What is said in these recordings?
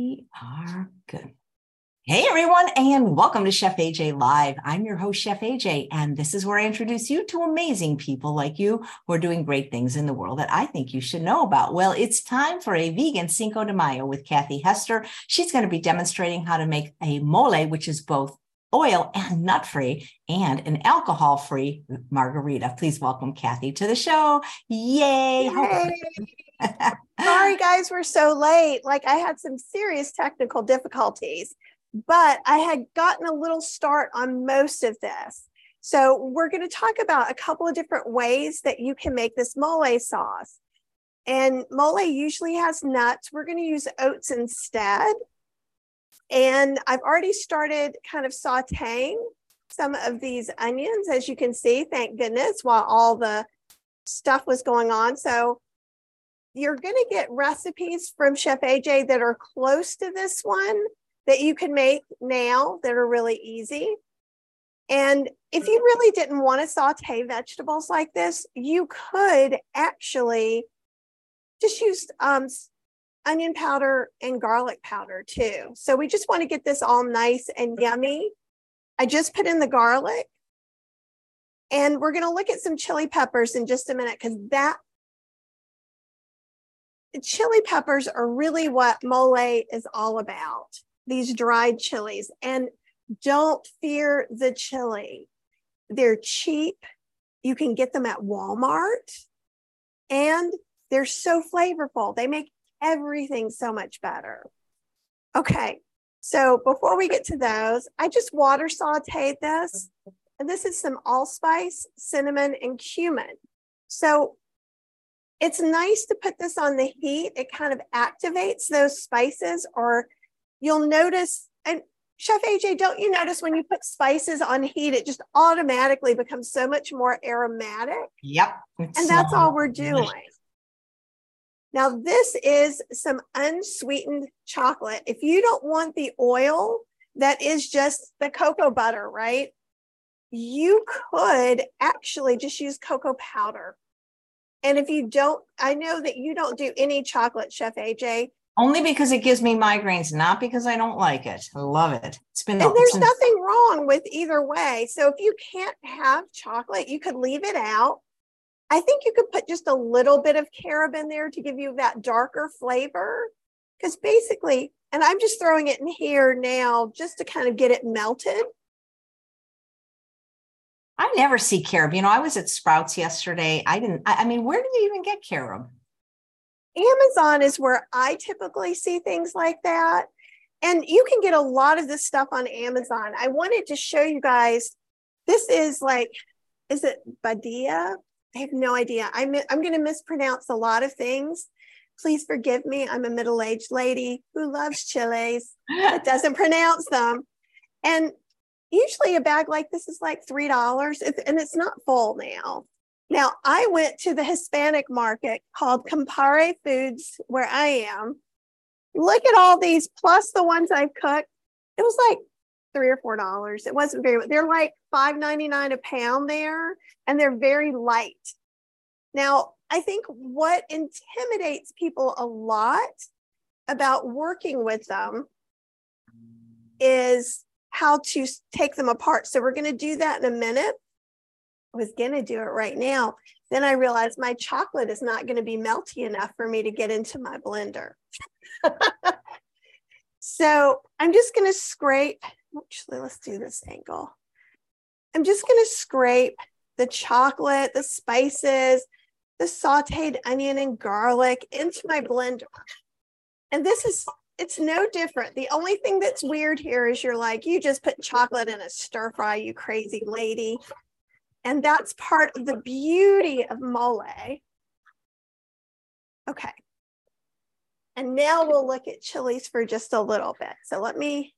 We are good. Hey everyone, and welcome to Chef AJ Live. I'm your host, Chef AJ, and this is where I introduce you to amazing people like you who are doing great things in the world that I think you should know about. Well, it's time for a vegan Cinco de Mayo with Kathy Hester. She's going to be demonstrating how to make a mole, which is both oil and nut free, and an alcohol free margarita. Please welcome Kathy to the show. Yay! Yay. Sorry, guys, we're so late. Like, I had some serious technical difficulties but I had gotten a little start on most of this. So we're going to talk about a couple of different ways that you can make this mole sauce. And mole usually has nuts. We're going to use oats instead. And I've already started kind of sauteing some of these onions, as you can see, thank goodness, while all the stuff was going on. So you're going to get recipes from Chef AJ that are close to this one that you can make now that are really easy. And if you really didn't want to saute vegetables like this, you could actually just use um, onion powder and garlic powder too. So we just want to get this all nice and yummy. I just put in the garlic. And we're going to look at some chili peppers in just a minute because that chili peppers are really what mole is all about these dried chilies and don't fear the chili. They're cheap. You can get them at Walmart and they're so flavorful. They make everything so much better. Okay, so before we get to those, I just water sauteed this. And this is some allspice, cinnamon, and cumin. So it's nice to put this on the heat. It kind of activates those spices or you'll notice, and Chef AJ, don't you notice when you put spices on heat, it just automatically becomes so much more aromatic? Yep. And that's all we're doing. Now, this is some unsweetened chocolate. If you don't want the oil that is just the cocoa butter, right? You could actually just use cocoa powder. And if you don't, I know that you don't do any chocolate, Chef AJ. Only because it gives me migraines, not because I don't like it. I love it. It's been and there's nothing wrong with either way. So if you can't have chocolate, you could leave it out. I think you could put just a little bit of carob in there to give you that darker flavor. Because basically, and I'm just throwing it in here now just to kind of get it melted. I never see carob. You know, I was at Sprouts yesterday. I didn't, I, I mean, where do you even get carob? Amazon is where I typically see things like that. And you can get a lot of this stuff on Amazon. I wanted to show you guys. This is like, is it Badia? I have no idea. I'm, I'm going to mispronounce a lot of things. Please forgive me. I'm a middle aged lady who loves chilies, but doesn't pronounce them. And usually a bag like this is like $3, and it's not full now. Now, I went to the Hispanic market called Compare Foods, where I am. Look at all these, plus the ones I've cooked. It was like three or four dollars. It wasn't very. They're like five ninety nine a pound there, and they're very light. Now, I think what intimidates people a lot about working with them is how to take them apart. So we're going to do that in a minute I was going to do it right now. Then I realized my chocolate is not going to be melty enough for me to get into my blender. so I'm just going to scrape. Actually, let's do this angle. I'm just going to scrape the chocolate, the spices, the sauteed onion and garlic into my blender. And this is, it's no different. The only thing that's weird here is you're like, you just put chocolate in a stir fry, you crazy lady. And that's part of the beauty of mole. Okay. And now we'll look at chilies for just a little bit. So let me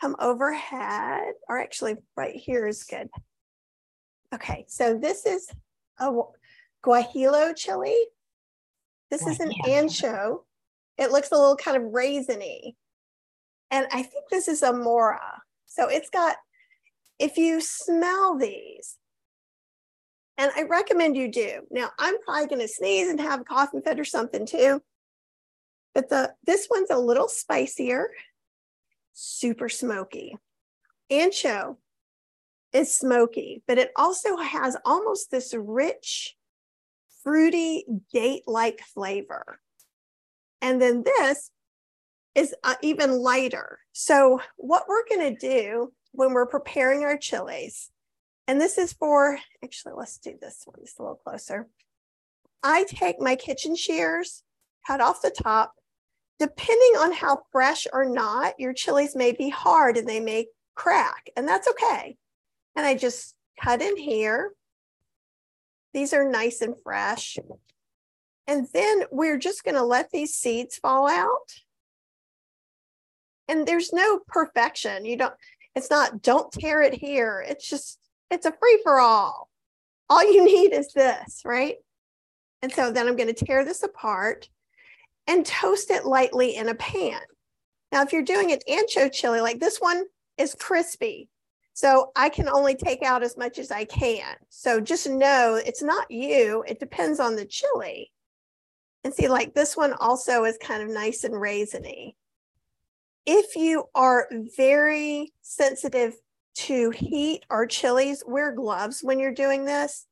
come overhead, or actually right here is good. Okay, so this is a guajillo chili. This is an ancho. It looks a little kind of raisiny. And I think this is a mora. So it's got, if you smell these, and I recommend you do. Now, I'm probably going to sneeze and have a coughing fit or something too. But the this one's a little spicier, super smoky. Ancho is smoky, but it also has almost this rich, fruity, date like flavor. And then this is uh, even lighter. So, what we're going to do when we're preparing our chilies, and this is for actually, let's do this one just a little closer. I take my kitchen shears, cut off the top. Depending on how fresh or not, your chilies may be hard and they may crack, and that's okay. And I just cut in here. These are nice and fresh. And then we're just going to let these seeds fall out. And there's no perfection. You don't, it's not, don't tear it here. It's just, it's a free for all. All you need is this, right? And so then I'm going to tear this apart and toast it lightly in a pan. Now, if you're doing an ancho chili, like this one is crispy. So I can only take out as much as I can. So just know it's not you, it depends on the chili. And see, like this one also is kind of nice and raisiny. If you are very sensitive to heat or chilies, wear gloves when you're doing this.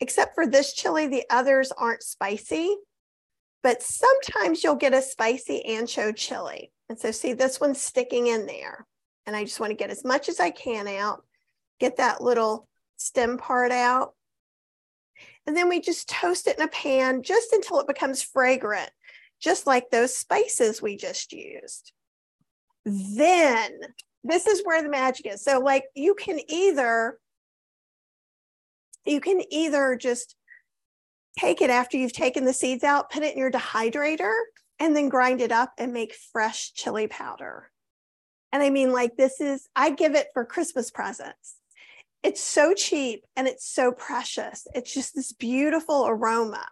Except for this chili, the others aren't spicy, but sometimes you'll get a spicy ancho chili. And so see, this one's sticking in there and I just want to get as much as I can out, get that little stem part out. And then we just toast it in a pan just until it becomes fragrant, just like those spices we just used. Then this is where the magic is. So like you can either you can either just take it after you've taken the seeds out, put it in your dehydrator, and then grind it up and make fresh chili powder. And I mean, like, this is, I give it for Christmas presents. It's so cheap and it's so precious. It's just this beautiful aroma.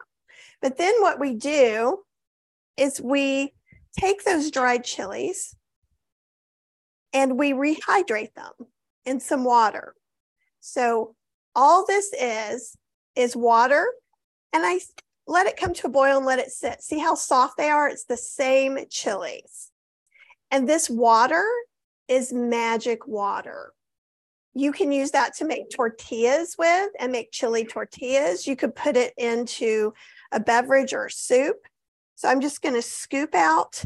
But then what we do is we take those dried chilies and we rehydrate them in some water. So all this is is water and I let it come to a boil and let it sit. See how soft they are? It's the same chilies. And this water is magic water. You can use that to make tortillas with and make chili tortillas. You could put it into a beverage or soup. So I'm just going to scoop out.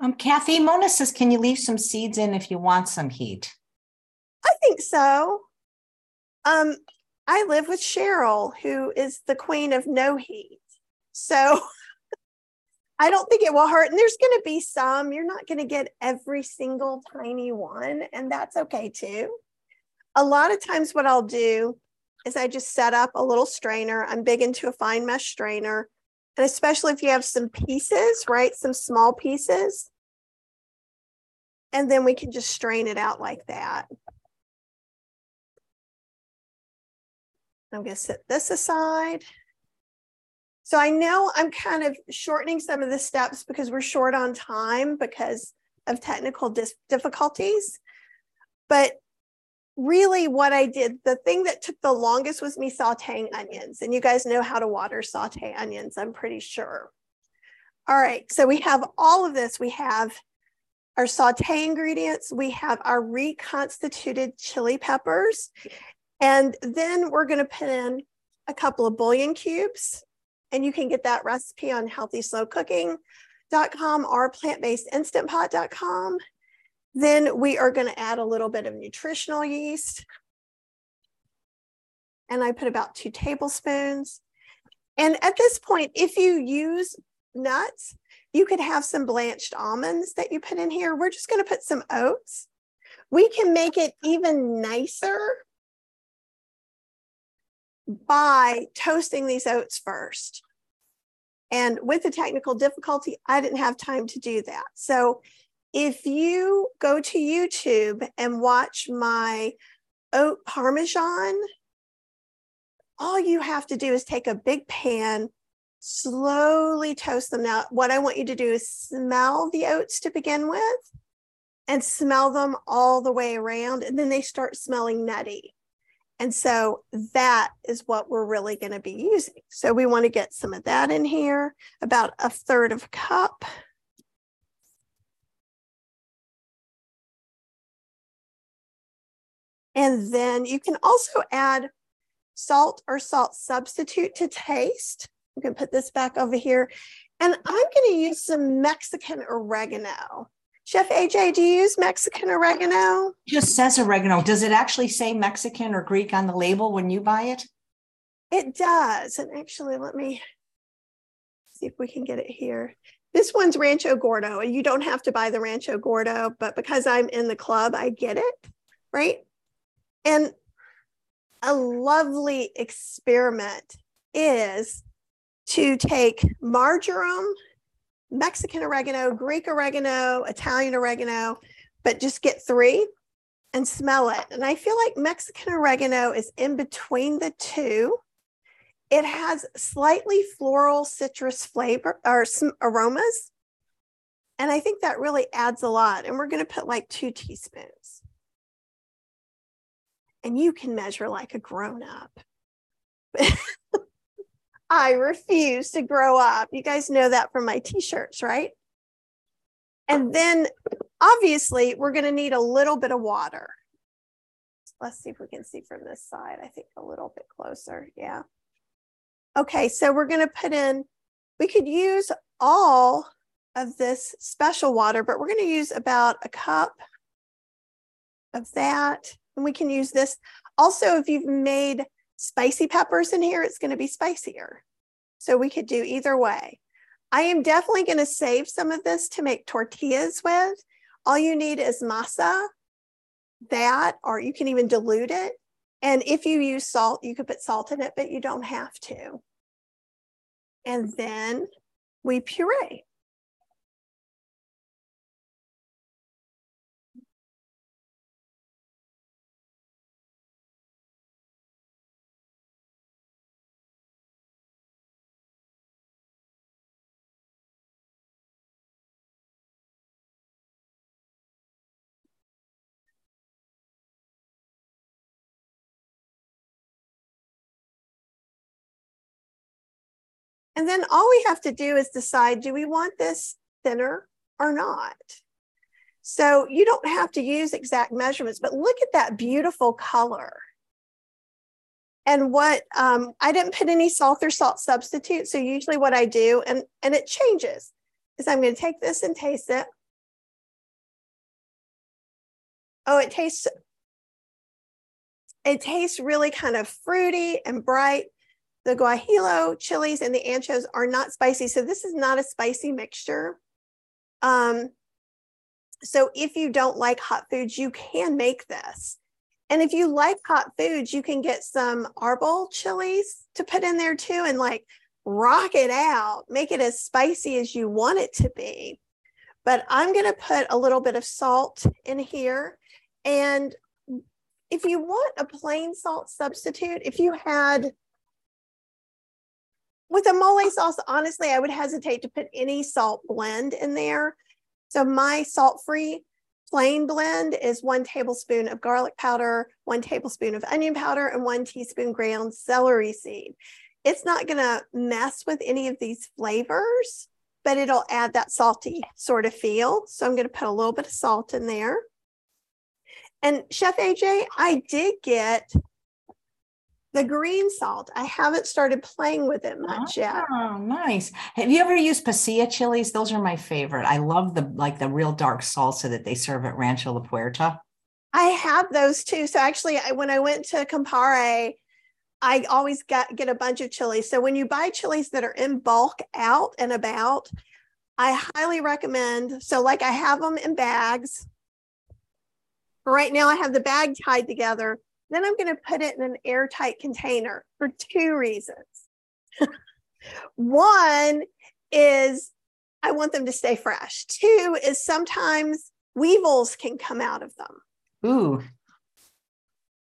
Um, Kathy, Mona says, can you leave some seeds in if you want some heat? I think so. Um, I live with Cheryl, who is the queen of no heat. So I don't think it will hurt. And there's going to be some, you're not going to get every single tiny one, and that's okay too. A lot of times, what I'll do is I just set up a little strainer. I'm big into a fine mesh strainer. And especially if you have some pieces, right? Some small pieces. And then we can just strain it out like that. I'm going to set this aside. So I know I'm kind of shortening some of the steps because we're short on time because of technical dis- difficulties. But really, what I did, the thing that took the longest was me sauteing onions. And you guys know how to water saute onions, I'm pretty sure. All right, so we have all of this. We have our saute ingredients, we have our reconstituted chili peppers, and then we're going to put in a couple of bouillon cubes and you can get that recipe on healthyslowcooking.com or plantbasedinstantpot.com. Then we are going to add a little bit of nutritional yeast. And I put about two tablespoons. And at this point, if you use nuts, you could have some blanched almonds that you put in here. We're just going to put some oats. We can make it even nicer by toasting these oats first. And with the technical difficulty, I didn't have time to do that. So if you go to YouTube and watch my oat parmesan, all you have to do is take a big pan, slowly toast them. Now, what I want you to do is smell the oats to begin with and smell them all the way around. And then they start smelling nutty. And so that is what we're really going to be using. So we want to get some of that in here, about a third of a cup. And then you can also add salt or salt substitute to taste. You can put this back over here. And I'm going to use some Mexican oregano. Chef AJ, do you use Mexican oregano? It just says oregano. Does it actually say Mexican or Greek on the label when you buy it? It does. And actually, let me see if we can get it here. This one's Rancho Gordo, and you don't have to buy the Rancho Gordo, but because I'm in the club, I get it, right? And a lovely experiment is to take marjoram, Mexican oregano, Greek oregano, Italian oregano, but just get three and smell it. And I feel like Mexican oregano is in between the two. It has slightly floral citrus flavor or some aromas. And I think that really adds a lot. And we're going to put like two teaspoons and you can measure like a grown up. I refuse to grow up. You guys know that from my t shirts, right? And then obviously, we're going to need a little bit of water. Let's see if we can see from this side. I think a little bit closer. Yeah. Okay, so we're going to put in, we could use all of this special water, but we're going to use about a cup of that. And we can use this. Also, if you've made spicy peppers in here, it's going to be spicier. So we could do either way. I am definitely going to save some of this to make tortillas with. All you need is masa, that, or you can even dilute it. And if you use salt, you could put salt in it, but you don't have to. And then we puree. And then all we have to do is decide do we want this thinner or not? So you don't have to use exact measurements, but look at that beautiful color. And what um, I didn't put any salt or salt substitute. So usually what I do, and, and it changes, is I'm going to take this and taste it. Oh, it tastes it tastes really kind of fruity and bright. The guajillo chilies and the anchos are not spicy. So this is not a spicy mixture. Um, so if you don't like hot foods, you can make this. And if you like hot foods, you can get some arbol chilies to put in there too and like rock it out, make it as spicy as you want it to be. But I'm going to put a little bit of salt in here. And if you want a plain salt substitute, if you had with a mole sauce, honestly, I would hesitate to put any salt blend in there. So my salt-free plain blend is one tablespoon of garlic powder, one tablespoon of onion powder, and one teaspoon ground celery seed. It's not going to mess with any of these flavors, but it'll add that salty sort of feel. So I'm going to put a little bit of salt in there. And Chef AJ, I did get the green salt, I haven't started playing with it much oh, yet. Oh, nice. Have you ever used pasilla chilies? Those are my favorite. I love the like the real dark salsa that they serve at Rancho La Puerta. I have those too. So actually, I, when I went to Compare, I always got get a bunch of chilies. So when you buy chilies that are in bulk out and about, I highly recommend. So like I have them in bags. Right now, I have the bag tied together then I'm going to put it in an airtight container for two reasons. One is I want them to stay fresh. Two is sometimes weevils can come out of them. Ooh.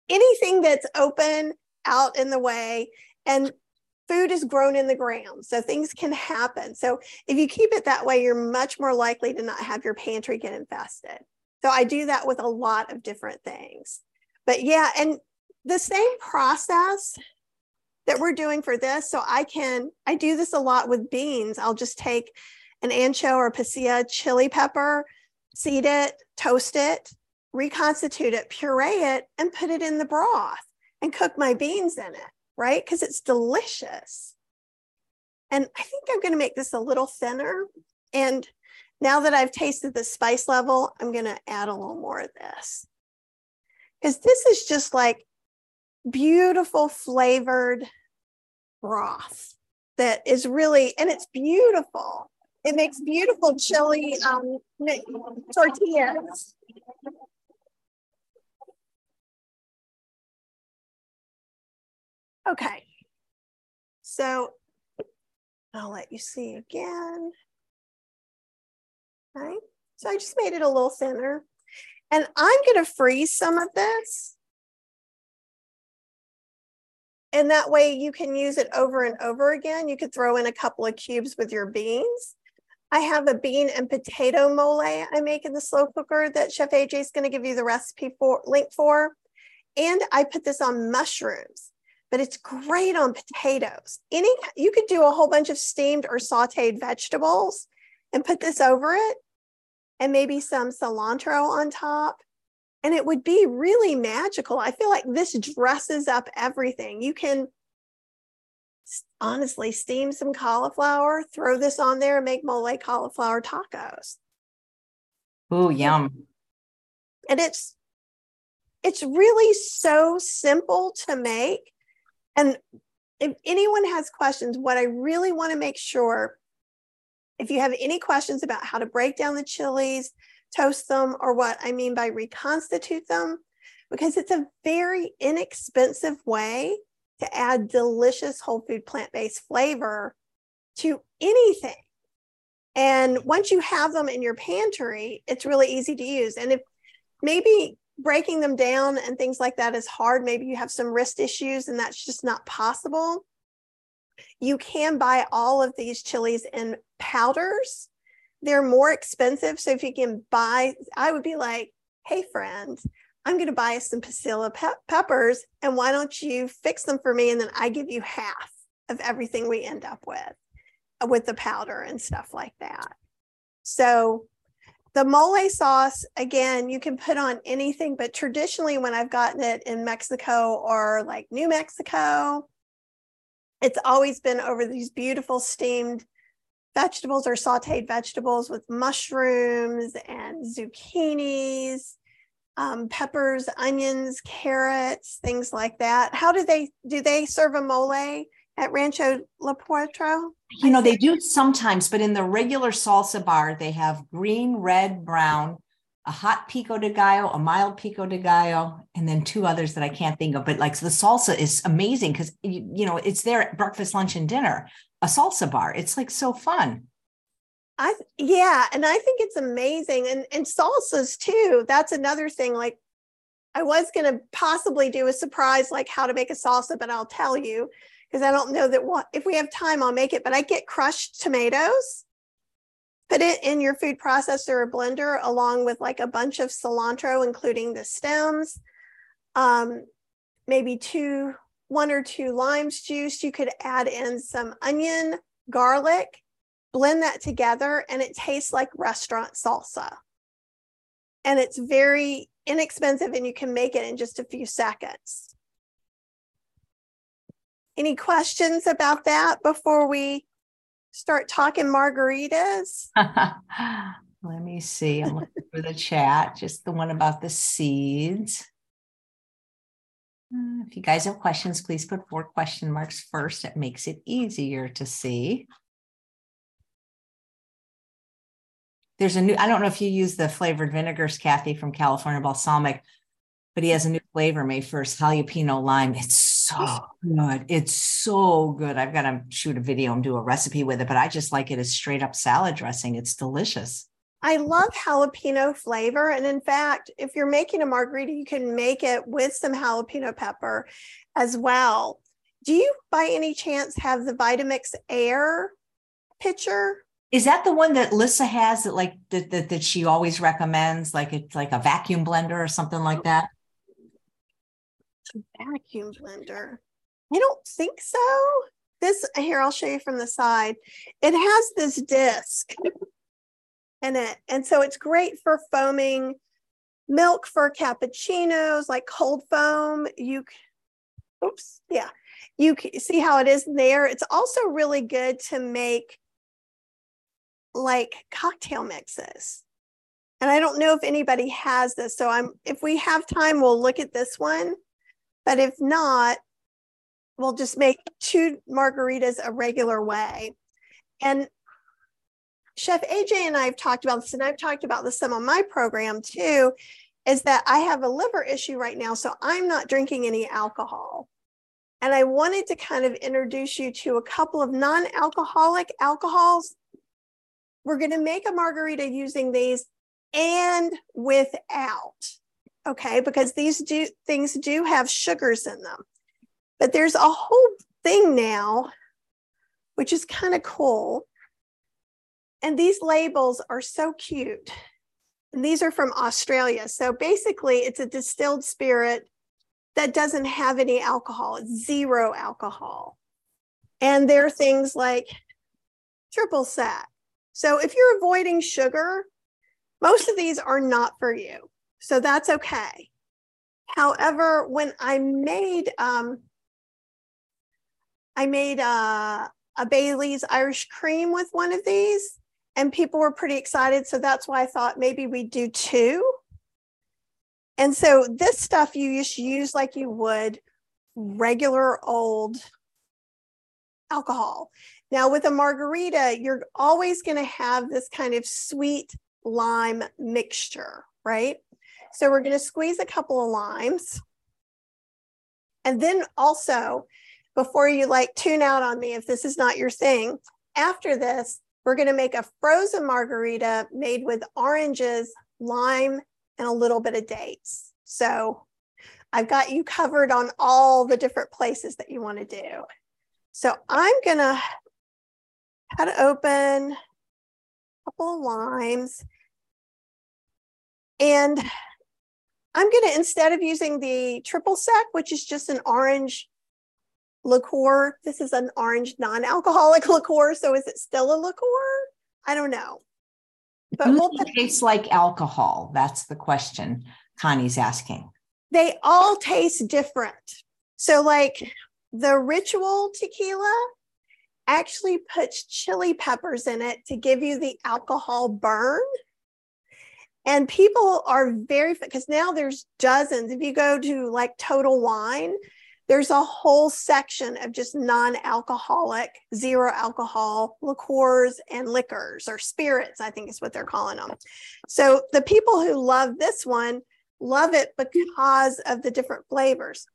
Anything that's open out in the way and food is grown in the ground. So things can happen. So if you keep it that way, you're much more likely to not have your pantry get infested. So I do that with a lot of different things but yeah, and the same process that we're doing for this. So I can, I do this a lot with beans. I'll just take an ancho or pasilla chili pepper, seed it, toast it, reconstitute it, puree it, and put it in the broth and cook my beans in it, right? Because it's delicious. And I think I'm going to make this a little thinner. And now that I've tasted the spice level, I'm going to add a little more of this. Because this is just like beautiful flavored broth that is really, and it's beautiful. It makes beautiful chili um, tortillas. Okay. So I'll let you see again. Okay. So I just made it a little thinner. And I'm going to freeze some of this. And that way you can use it over and over again. You could throw in a couple of cubes with your beans. I have a bean and potato mole I make in the slow cooker that Chef AJ is going to give you the recipe for link for. And I put this on mushrooms, but it's great on potatoes. Any you could do a whole bunch of steamed or sauteed vegetables and put this over it and maybe some cilantro on top and it would be really magical. I feel like this dresses up everything. You can honestly steam some cauliflower, throw this on there, and make mole cauliflower tacos. Oh, yum. And it's it's really so simple to make. And if anyone has questions, what I really want to make sure if you have any questions about how to break down the chilies, toast them, or what I mean by reconstitute them, because it's a very inexpensive way to add delicious whole food plant based flavor to anything. And once you have them in your pantry, it's really easy to use. And if maybe breaking them down and things like that is hard, maybe you have some wrist issues and that's just not possible. You can buy all of these chilies in powders they're more expensive. So if you can buy, I would be like, hey, friend, I'm going to buy some pasilla pe- peppers. And why don't you fix them for me? And then I give you half of everything we end up with, uh, with the powder and stuff like that. So the mole sauce, again, you can put on anything, but traditionally, when I've gotten it in Mexico or like New Mexico, it's always been over these beautiful steamed vegetables or sauteed vegetables with mushrooms and zucchinis, um, peppers, onions, carrots, things like that. How do they do they serve a mole at Rancho La Puerta? You know, they do sometimes, but in the regular salsa bar, they have green, red, brown, a hot pico de gallo, a mild pico de gallo, and then two others that I can't think of. But like the salsa is amazing because you, you know it's there at breakfast, lunch, and dinner a salsa bar. It's like so fun. I yeah, and I think it's amazing. And and salsas too. That's another thing. Like I was gonna possibly do a surprise like how to make a salsa, but I'll tell you because I don't know that what if we have time, I'll make it. But I get crushed tomatoes, put it in your food processor or blender along with like a bunch of cilantro, including the stems, um, maybe two one or two limes juice. You could add in some onion, garlic, blend that together, and it tastes like restaurant salsa. And it's very inexpensive, and you can make it in just a few seconds. Any questions about that before we start talking margaritas? Let me see. I'm looking for the chat, just the one about the seeds. Uh, if you guys have questions, please put four question marks first. It makes it easier to see. There's a new, I don't know if you use the flavored vinegars, Kathy from California Balsamic, but he has a new flavor May first jalapeno lime. It's Oh. so good. It's so good. I've got to shoot a video and do a recipe with it, but I just like it as straight up salad dressing. It's delicious. I love jalapeno flavor. And in fact, if you're making a margarita, you can make it with some jalapeno pepper as well. Do you by any chance have the Vitamix Aer pitcher? Is that the one that Lissa has that like that, that, that she always recommends? Like it's like a vacuum blender or something like oh. that? Vacuum blender. I don't think so. This here, I'll show you from the side. It has this disc in it. And so it's great for foaming milk for cappuccinos, like cold foam. You, oops, yeah. You see how it is there. It's also really good to make like cocktail mixes. And I don't know if anybody has this. So I'm if we have time, we'll look at this one. But if not, we'll just make two margaritas a regular way. And Chef AJ and I have talked about this, and I've talked about this some on my program too, is that I have a liver issue right now. So I'm not drinking any alcohol. And I wanted to kind of introduce you to a couple of non alcoholic alcohols. We're going to make a margarita using these and without. Okay, because these do things do have sugars in them. But there's a whole thing now, which is kind of cool. And these labels are so cute. And these are from Australia. So basically, it's a distilled spirit that doesn't have any alcohol, it's zero alcohol. And there are things like triple sec. So if you're avoiding sugar, most of these are not for you. So that's okay. However, when I made um, I made a, a Bailey's Irish cream with one of these, and people were pretty excited. So that's why I thought maybe we'd do two. And so this stuff you just use like you would regular old alcohol. Now, with a margarita, you're always going to have this kind of sweet lime mixture, right? So we're going to squeeze a couple of limes. And then also, before you like tune out on me if this is not your thing, after this, we're going to make a frozen margarita made with oranges, lime, and a little bit of dates. So I've got you covered on all the different places that you want to do. So I'm going to cut open a couple of limes and I'm going to, instead of using the triple sec, which is just an orange liqueur, this is an orange non alcoholic liqueur. So is it still a liqueur? I don't know. But Do we'll put, taste like alcohol? That's the question Connie's asking. They all taste different. So, like the ritual tequila actually puts chili peppers in it to give you the alcohol burn. And people are very, because now there's dozens. If you go to like Total Wine, there's a whole section of just non alcoholic, zero alcohol liqueurs and liquors or spirits, I think is what they're calling them. So the people who love this one love it because of the different flavors.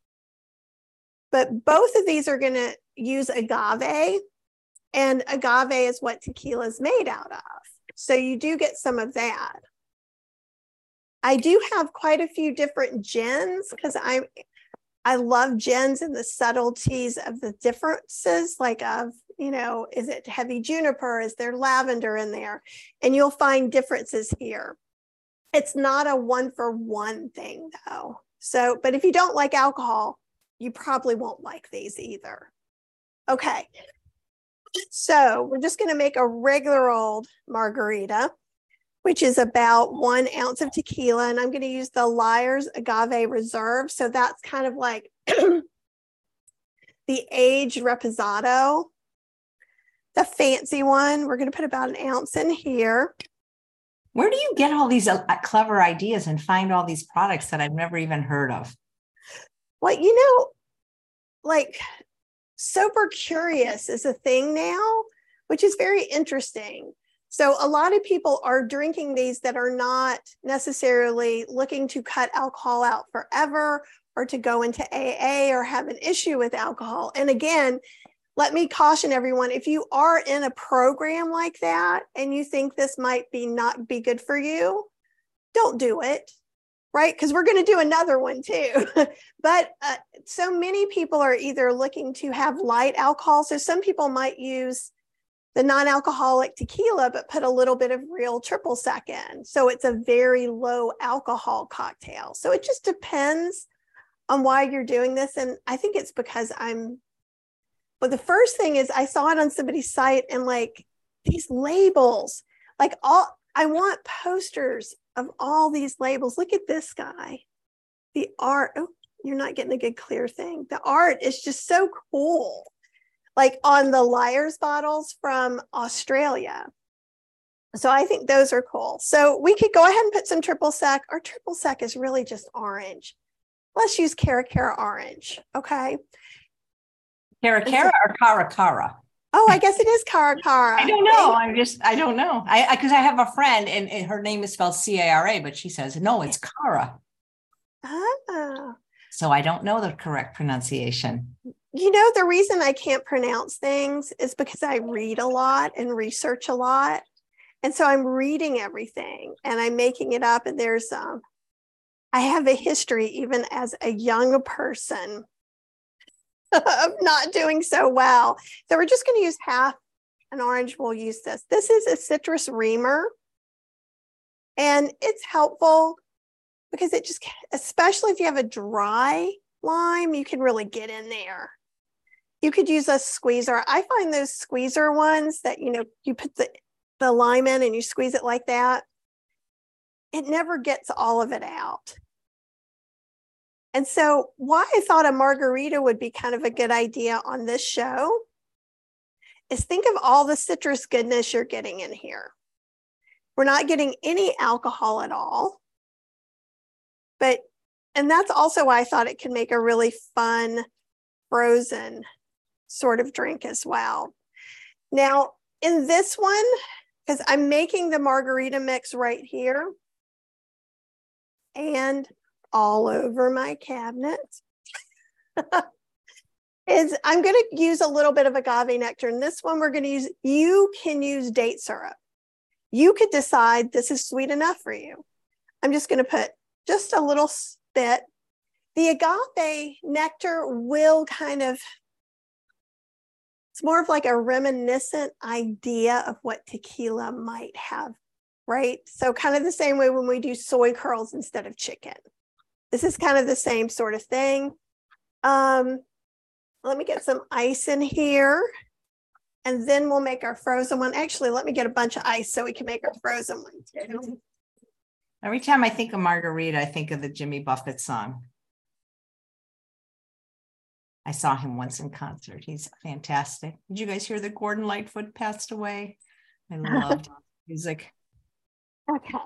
But both of these are going to use agave, and agave is what tequila is made out of. So you do get some of that. I do have quite a few different gins because I I love gins and the subtleties of the differences, like of you know, is it heavy juniper? Is there lavender in there? And you'll find differences here. It's not a one for one thing though. So, but if you don't like alcohol, you probably won't like these either. Okay. So we're just going to make a regular old margarita which is about one ounce of tequila. And I'm going to use the Lyre's Agave Reserve. So that's kind of like the aged Reposado, the fancy one. We're going to put about an ounce in here. Where do you get all these uh, clever ideas and find all these products that I've never even heard of? Well, you know, like sober curious is a thing now, which is very interesting. So a lot of people are drinking these that are not necessarily looking to cut alcohol out forever or to go into AA or have an issue with alcohol. And again, let me caution everyone if you are in a program like that and you think this might be not be good for you, don't do it. Right? Because we're going to do another one too. but uh, so many people are either looking to have light alcohol. So some people might use the non-alcoholic tequila, but put a little bit of real triple sec in. So it's a very low alcohol cocktail. So it just depends on why you're doing this. And I think it's because I'm, but the first thing is I saw it on somebody's site and like these labels, like all, I want posters of all these labels. Look at this guy. The art, oh, you're not getting a good clear thing. The art is just so cool. Like on the Lyre's bottles from Australia. So I think those are cool. So we could go ahead and put some triple sec. Our triple sec is really just orange. Let's use Cara Cara orange. Okay. Cara Cara or Cara Cara? Oh, I guess it is Cara Cara. I don't know. I'm just, I don't know. I, because I, I, have a friend and, and, her name is spelled C A R A, but she says, no, it's Cara. Ah. So I don't know the correct pronunciation. You know, the reason I can't pronounce things is because I read a lot and research a lot. And so I'm reading everything and I'm making it up. And there's, um, I have a history even as a young person of not doing so well. So we're just going to use half an orange. We'll use this. This is a citrus reamer. And it's helpful because it just, especially if you have a dry lime, you can really get in there. You could use a squeezer. I find those squeezer ones that, you know, you put the the lime in and you squeeze it like that, it never gets all of it out. And so, why I thought a margarita would be kind of a good idea on this show is think of all the citrus goodness you're getting in here. We're not getting any alcohol at all. But, and that's also why I thought it could make a really fun frozen sort of drink as well. Now, in this one, because I'm making the margarita mix right here and all over my cabinet. is I'm going to use a little bit of agave nectar. And this one we're going to use, you can use date syrup. You could decide this is sweet enough for you. I'm just going to put just a little bit. The agave nectar will kind of it's more of like a reminiscent idea of what tequila might have, right? So, kind of the same way when we do soy curls instead of chicken. This is kind of the same sort of thing. Um, let me get some ice in here and then we'll make our frozen one. Actually, let me get a bunch of ice so we can make our frozen one too. Every time I think of margarita, I think of the Jimmy Buffett song. I saw him once in concert. He's fantastic. Did you guys hear that Gordon Lightfoot passed away? I loved music. Okay.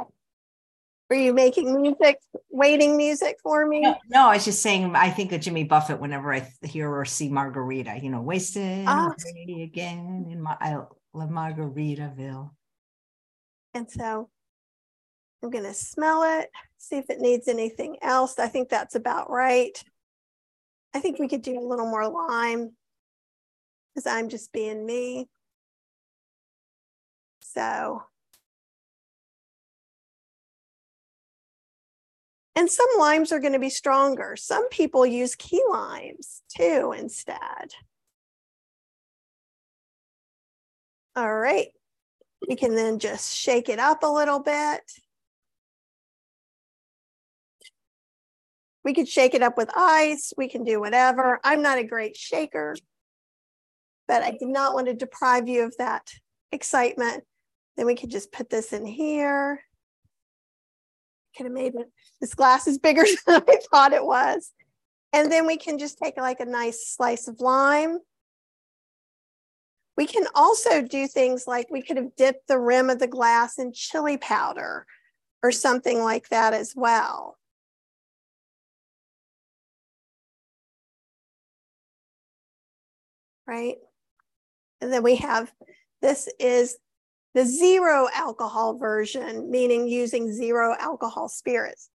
Were you making music, waiting music for me? No, no, I was just saying, I think of Jimmy Buffett whenever I hear or see Margarita, you know, wasted oh. again in my, I love Margaritaville. And so I'm going to smell it, see if it needs anything else. I think that's about right. I think we could do a little more lime because I'm just being me. So, and some limes are going to be stronger. Some people use key limes too instead. All right. We can then just shake it up a little bit. We could shake it up with ice. We can do whatever. I'm not a great shaker, but I did not want to deprive you of that excitement. Then we could just put this in here. Could have made it, this glass is bigger than I thought it was. And then we can just take like a nice slice of lime. We can also do things like we could have dipped the rim of the glass in chili powder or something like that as well. Right? And then we have, this is the zero alcohol version, meaning using zero alcohol spirits.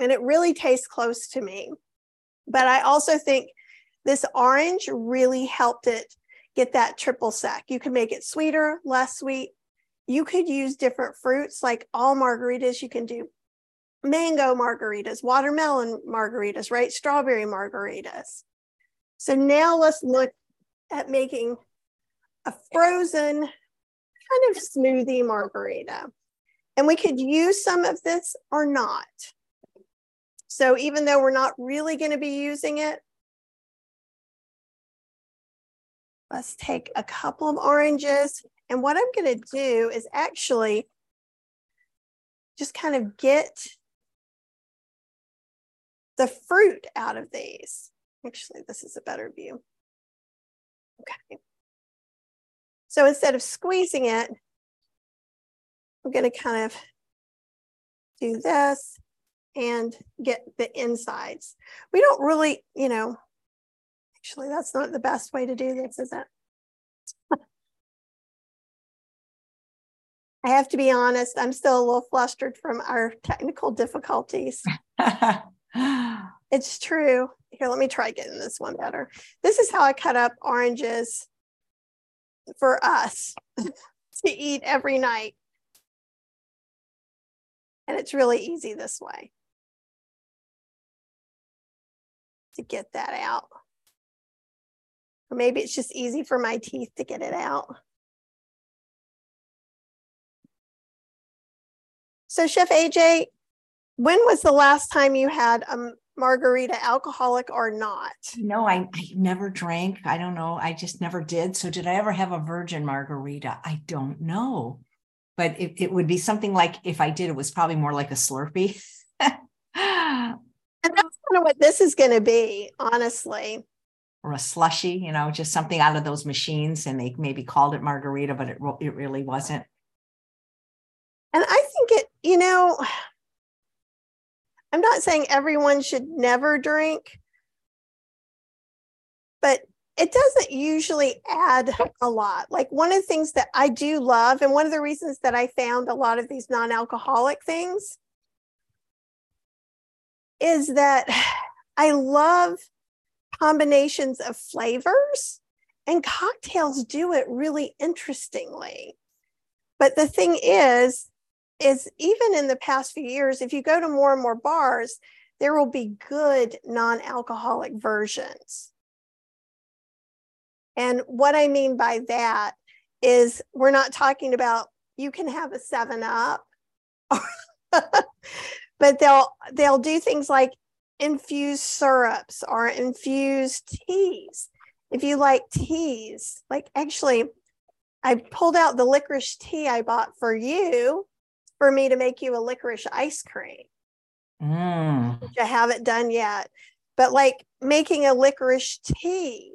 And it really tastes close to me. But I also think this orange really helped it get that triple sec. You can make it sweeter, less sweet. You could use different fruits, like all margaritas, you can do mango margaritas, watermelon margaritas, right? Strawberry margaritas. So now let's look at making a frozen kind of smoothie margarita. And we could use some of this or not. So even though we're not really going to be using it, let's take a couple of oranges. And what I'm going to do is actually just kind of get the fruit out of these. Actually, this is a better view. Okay. So instead of squeezing it, I'm going to kind of do this and get the insides. We don't really, you know, actually, that's not the best way to do this, is it? I have to be honest, I'm still a little flustered from our technical difficulties. it's true. Here, let me try getting this one better. This is how I cut up oranges for us to eat every night. And it's really easy this way to get that out. Or maybe it's just easy for my teeth to get it out. So, Chef AJ, when was the last time you had a margarita, alcoholic or not? No, I, I never drank. I don't know. I just never did. So, did I ever have a virgin margarita? I don't know. But it, it would be something like if I did, it was probably more like a Slurpee. and that's kind of what this is going to be, honestly. Or a slushy, you know, just something out of those machines, and they maybe called it margarita, but it it really wasn't. And I think it, you know, I'm not saying everyone should never drink, but it doesn't usually add a lot. Like one of the things that I do love, and one of the reasons that I found a lot of these non alcoholic things is that I love combinations of flavors, and cocktails do it really interestingly. But the thing is, is even in the past few years, if you go to more and more bars, there will be good non alcoholic versions. And what I mean by that is we're not talking about you can have a 7 up but they'll they'll do things like infused syrups or infused teas. If you like teas, like actually I pulled out the licorice tea I bought for you for me to make you a licorice ice cream. Mm. Which I haven't done yet. But like making a licorice tea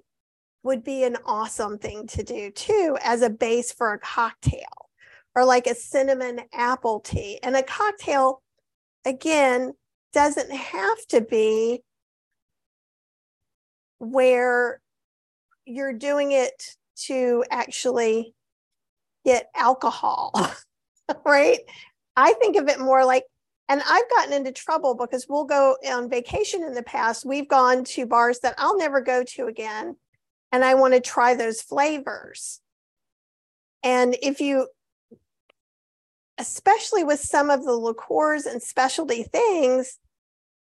would be an awesome thing to do too as a base for a cocktail or like a cinnamon apple tea. And a cocktail, again, doesn't have to be where you're doing it to actually get alcohol, right? I think of it more like, and I've gotten into trouble because we'll go on vacation in the past. We've gone to bars that I'll never go to again. And I want to try those flavors. And if you, especially with some of the liqueurs and specialty things,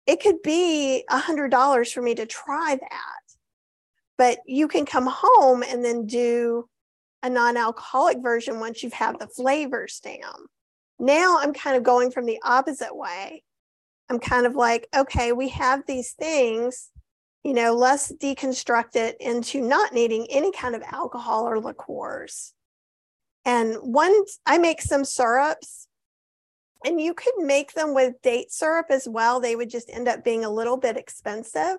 it could be a hundred dollars for me to try that. But you can come home and then do a non-alcoholic version once you've had the flavors down. Now I'm kind of going from the opposite way. I'm kind of like, okay, we have these things, you know, let's deconstruct it into not needing any kind of alcohol or liqueurs. And once I make some syrups, and you could make them with date syrup as well. They would just end up being a little bit expensive.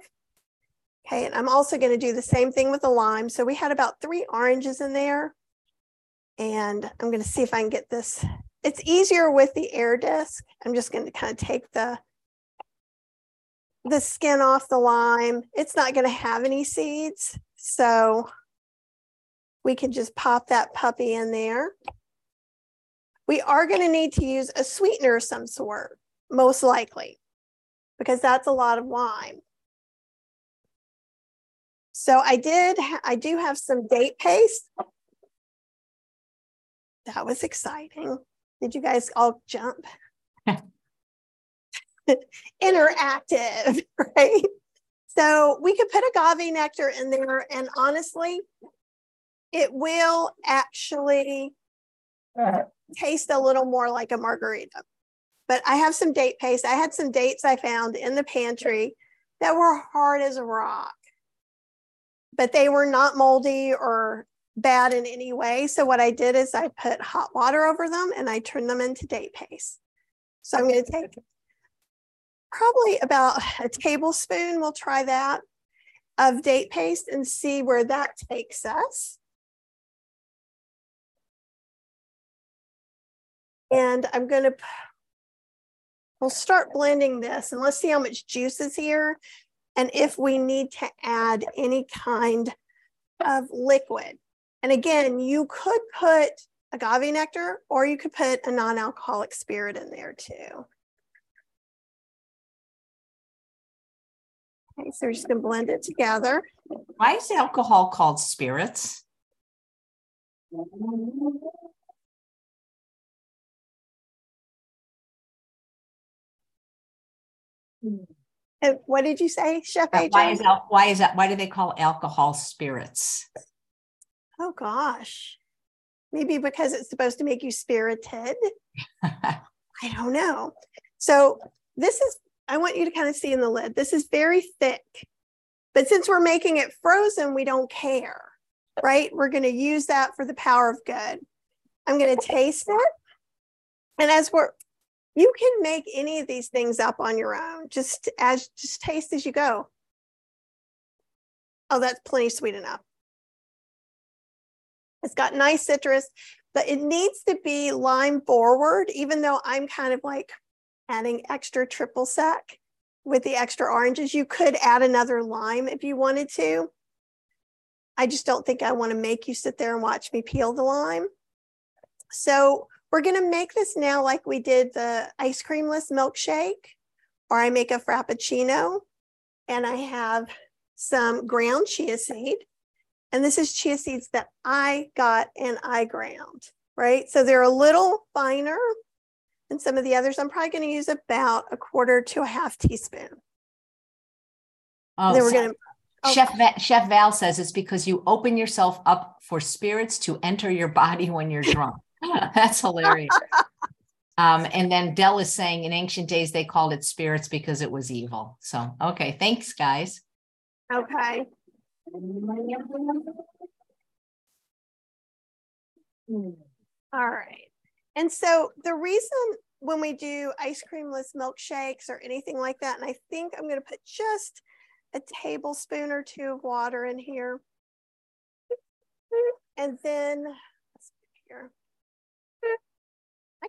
Okay, and I'm also going to do the same thing with the lime. So we had about three oranges in there. And I'm going to see if I can get this it's easier with the Aer disc. I'm just going to kind of take the the skin off the lime. It's not going to have any seeds. So we can just pop that puppy in there. We are going to need to use a sweetener of some sort, most likely, because that's a lot of lime. So I did, I do have some date paste. That was exciting. Did you guys all jump? Interactive, right? So we could put agave nectar in there, and honestly, it will actually taste a little more like a margarita. But I have some date paste. I had some dates I found in the pantry that were hard as a rock, but they were not moldy or bad in any way. So what I did is I put hot water over them and I turned them into date paste. So I'm going to take probably about a tablespoon, we'll try that, of date paste and see where that takes us. And I'm going to, we'll start blending this and let's see how much juice is here and if we need to add any kind of liquid. And again, you could put agave nectar or you could put a non-alcoholic spirit in there too. Okay, so we're just gonna blend it together. Why is alcohol called spirits? What did you say, Chef AJ? Why is, that, why is that? Why do they call alcohol spirits? Oh gosh. Maybe because it's supposed to make you spirited. I don't know. So this is, I want you to kind of see in the lid. This is very thick. But since we're making it frozen, we don't care, right? We're going to use that for the power of good. I'm going to taste it. And as we're you can make any of these things up on your own, just as just taste as you go. Oh, that's plenty sweet enough. It's got nice citrus, but it needs to be lime forward, even though I'm kind of like adding extra triple sec with the extra oranges. You could add another lime if you wanted to. I just don't think I want to make you sit there and watch me peel the lime. So we're going to make this now like we did the ice creamless milkshake, or I make a frappuccino, and I have some ground chia seed. And this is chia seeds that I got and I ground, right? So they're a little finer than some of the others. I'm probably going to use about a quarter to a half teaspoon. Oh, then we're going to. Oh. Chef Va- Chef Val says it's because you open yourself up for spirits to enter your body when you're drunk. That's hilarious. Um, and then Dell is saying in ancient days they called it spirits because it was evil. So, okay, thanks, guys. Okay. Hmm. All right. And so the reason when we do ice creamless milkshakes or anything like that, and I think I'm going to put just a tablespoon or two of water in here. And then, let's here.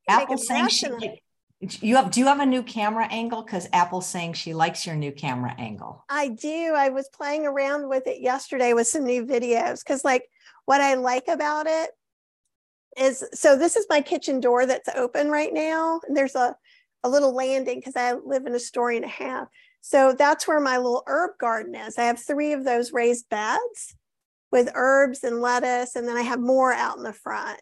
Apple saying she, you have do you have a new camera angle? Because Apple's saying she likes your new camera angle. I do. I was playing around with it yesterday with some new videos because like what I like about it is so this is my kitchen door that's open right now. And there's a, a little landing because I live in a story and a half. So that's where my little herb garden is. I have three of those raised beds with herbs and lettuce, and then I have more out in the front.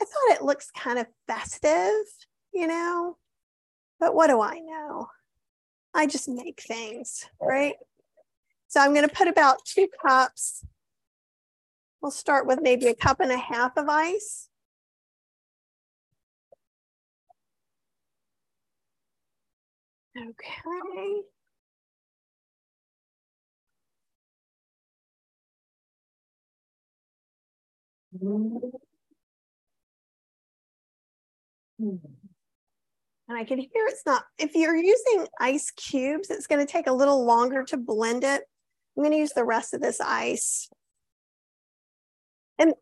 I thought it looks kind of festive, you know, but what do I know? I just make things, right? So I'm going to put about two cups. We'll start with maybe a cup and a half of ice. Okay. Hmm. Hmm. And I can hear it's not, if you're using ice cubes, it's going to take a little longer to blend it. I'm going to use the rest of this ice. And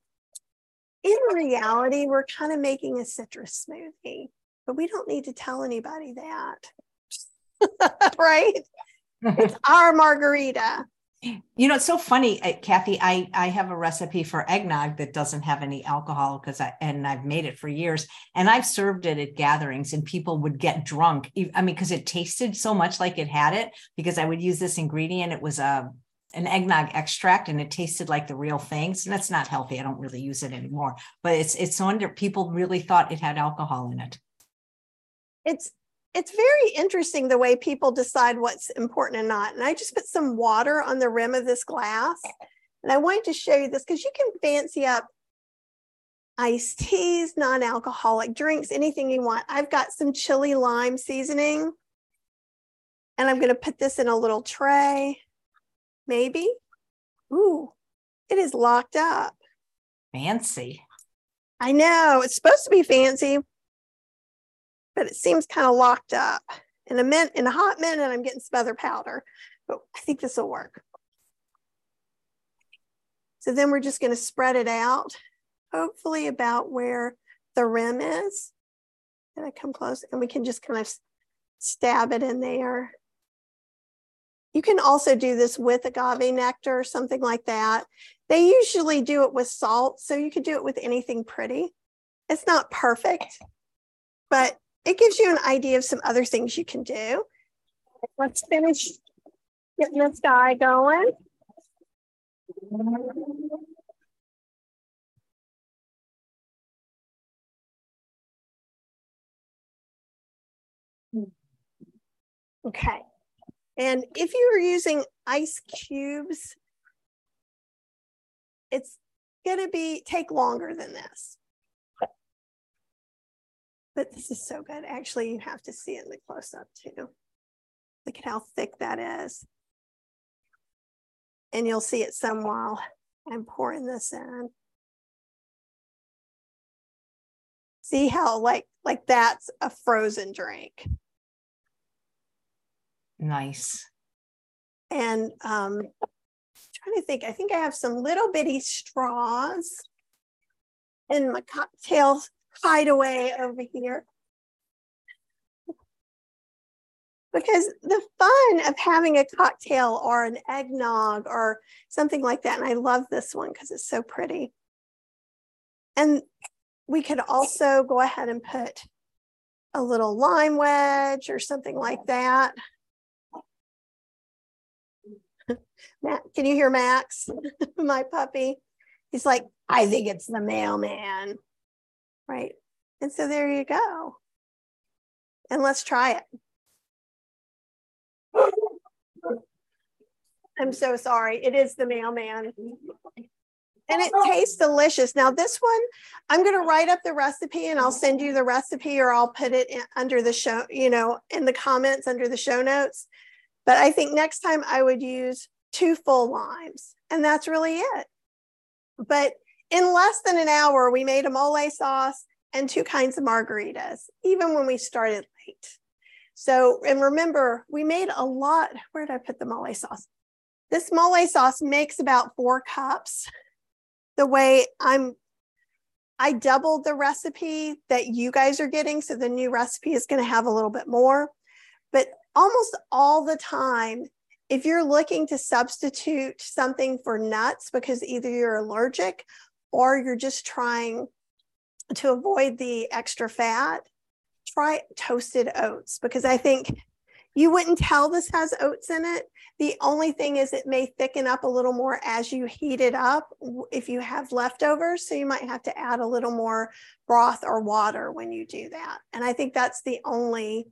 in reality, we're kind of making a citrus smoothie, but we don't need to tell anybody that. right? it's our margarita. You know, it's so funny, uh, Kathy. I I have a recipe for eggnog that doesn't have any alcohol because I and I've made it for years, and I've served it at gatherings, and people would get drunk. I mean, because it tasted so much like it had it. Because I would use this ingredient. It was a uh, an eggnog extract, and it tasted like the real things. And that's not healthy. I don't really use it anymore. But it's it's wonder people really thought it had alcohol in it. It's it's very interesting the way people decide what's important and not. And I just put some water on the rim of this glass. And I wanted to show you this because you can fancy up iced teas, non alcoholic drinks, anything you want. I've got some chili lime seasoning. And I'm going to put this in a little tray. Maybe. Ooh, it is locked up. Fancy. I know it's supposed to be fancy, but it seems kind of locked up. In a minute, in a hot minute, I'm getting some other powder, but I think this will work. So then we're just going to spread it out, hopefully about where the rim is. And I come close and we can just kind of stab it in there. You can also do this with agave nectar or something like that. They usually do it with salt, so you could do it with anything pretty. It's not perfect, but it gives you an idea of some other things you can do. Let's finish getting this guy going. Okay. And if you are using ice cubes, it's going to be take longer than this. But this is so good. Actually, you have to see it in the close up too. Look at how thick that is. And you'll see it some while I'm pouring this in. See how like like that's a frozen drink. Nice. And um, trying to think, I think I have some little bitty straws in my cocktail hideaway over here. Because the fun of having a cocktail or an eggnog or something like that, and I love this one because it's so pretty. And we could also go ahead and put a little lime wedge or something like that. Matt, can you hear Max, my puppy? He's like, I think it's the mailman. Right. And so there you go. And let's try it. I'm so sorry. It is the mailman. And it tastes delicious. Now, this one, I'm going to write up the recipe and I'll send you the recipe or I'll put it in, under the show, you know, in the comments under the show notes. But I think next time I would use two full limes, and that's really it. But in less than an hour, we made a mole sauce and two kinds of margaritas, even when we started late. So, and remember, we made a lot. Where did I put the mole sauce? This mole sauce makes about four cups. The way I'm, I doubled the recipe that you guys are getting. So the new recipe is going to have a little bit more. But almost all the time, if you're looking to substitute something for nuts because either you're allergic or you're just trying to avoid the extra fat, try toasted oats because I think you wouldn't tell this has oats in it. The only thing is it may thicken up a little more as you heat it up if you have leftovers. So you might have to add a little more broth or water when you do that. And I think that's the only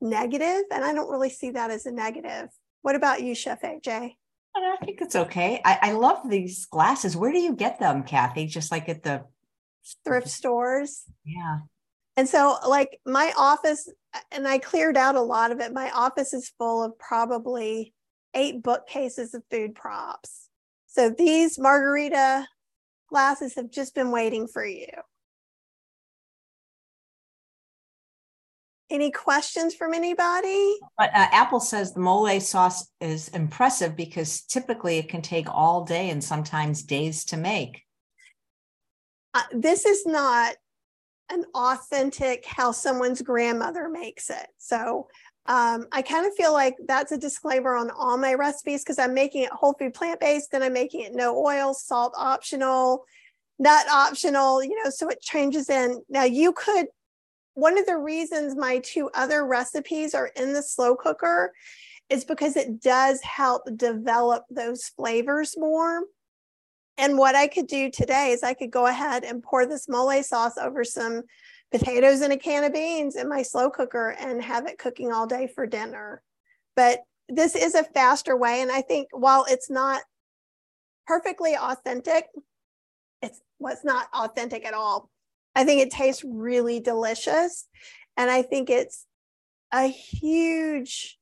negative. And I don't really see that as a negative. What about you, Chef AJ? I think it's okay. I, I love these glasses. Where do you get them, Kathy? Just like at the thrift stores. Yeah. And so, like my office, and I cleared out a lot of it. My office is full of probably eight bookcases of food props. So these margarita glasses have just been waiting for you. Any questions from anybody? But uh, Apple says the mole sauce is impressive because typically it can take all day and sometimes days to make. Uh, this is not an authentic how someone's grandmother makes it. So um, I kind of feel like that's a disclaimer on all my recipes because I'm making it whole food plant based, then I'm making it no oil, salt optional, nut optional, you know, so it changes in. Now you could one of the reasons my two other recipes are in the slow cooker is because it does help develop those flavors more. And what I could do today is I could go ahead and pour this mole sauce over some potatoes and a can of beans in my slow cooker and have it cooking all day for dinner. But this is a faster way. And I think while it's not perfectly authentic, it's was not authentic at all. I think it tastes really delicious. And I think it's a huge,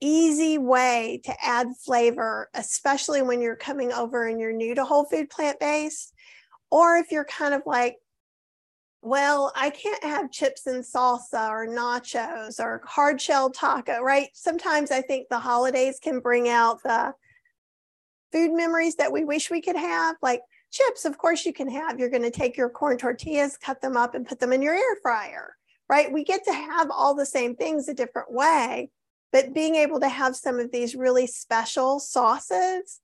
easy way to add flavor, especially when you're coming over and you're new to whole food plant based. Or if you're kind of like, well, I can't have chips and salsa or nachos or hard shell taco, right? Sometimes I think the holidays can bring out the food memories that we wish we could have. Like chips, of course, you can have. You're going to take your corn tortillas, cut them up, and put them in your air fryer, right? We get to have all the same things a different way, but being able to have some of these really special sauces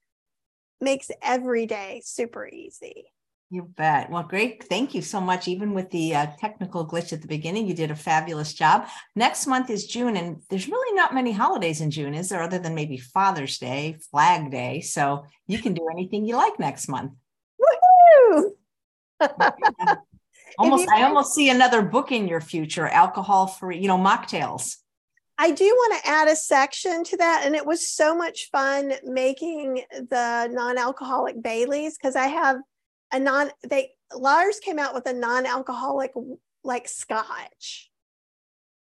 makes every day super easy. You bet. Well, great. Thank you so much. Even with the uh, technical glitch at the beginning, you did a fabulous job. Next month is June, and there's really not many holidays in June, is there, other than maybe Father's Day, Flag Day? So you can do anything you like next month. Almost, I almost see another book in your future, alcohol free, you know, mocktails. I do want to add a section to that. And it was so much fun making the non alcoholic Baileys because I have a non they Lyre's came out with a non-alcoholic like scotch.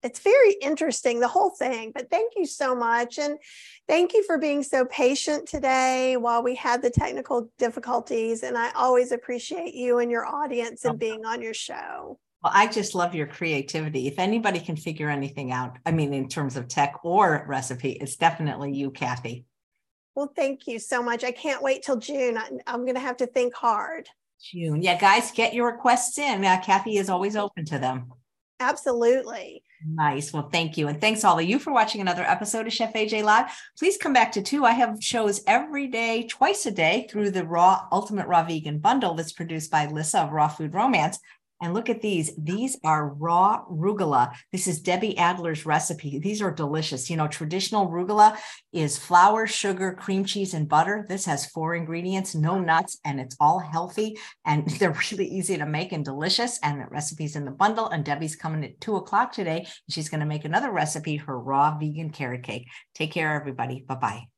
It's very interesting, the whole thing. But thank you so much. And thank you for being so patient today while we had the technical difficulties. And I always appreciate you and your audience and being on your show. Well, I just love your creativity. If anybody can figure anything out, I mean, in terms of tech or recipe, it's definitely you, Kathy. Well, thank you so much. I can't wait till June. I, am going to have to think hard. June. Yeah, guys, get your requests in. Uh, Kathy is always open to them. Absolutely. Nice. Well, thank you. And thanks all of you for watching another episode of Chef AJ Live. Please come back to two. I have shows every day, twice a day through the Raw Ultimate Raw Vegan Bundle that's produced by Lissa of Raw Food Romance. And look at these. These are raw rugelach. This is Debbie Adler's recipe. These are delicious. You know, traditional rugelach is flour, sugar, cream cheese, and butter. This has four ingredients, no nuts, and it's all healthy. And they're really easy to make and delicious. And the recipe's in the bundle. And Debbie's coming at two o'clock today. She's going to make another recipe, her raw vegan carrot cake. Take care, everybody. Bye bye.